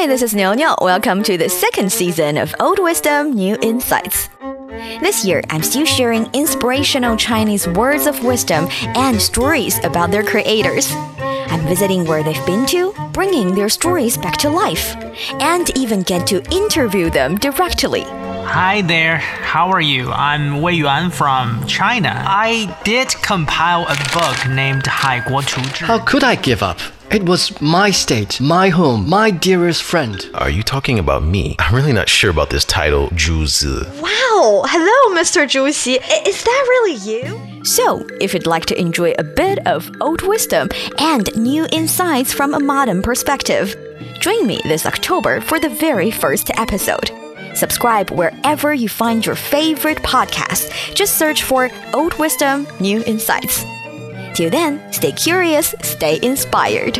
Hi, this is Niu Niu. Welcome to the second season of Old Wisdom, New Insights. This year, I'm still sharing inspirational Chinese words of wisdom and stories about their creators. I'm visiting where they've been to, bringing their stories back to life, and even get to interview them directly. Hi there, how are you? I'm Wei Yuan from China. I did compile a book named Hai Guo Chu How could I give up? It was my state, my home, my dearest friend. Are you talking about me? I'm really not sure about this title, 朱子. Wow, hello, Mr. Zhu Xi. Is that really you? So, if you'd like to enjoy a bit of old wisdom and new insights from a modern perspective, join me this October for the very first episode. Subscribe wherever you find your favorite podcast. Just search for Old Wisdom, New Insights. Till then, stay curious, stay inspired.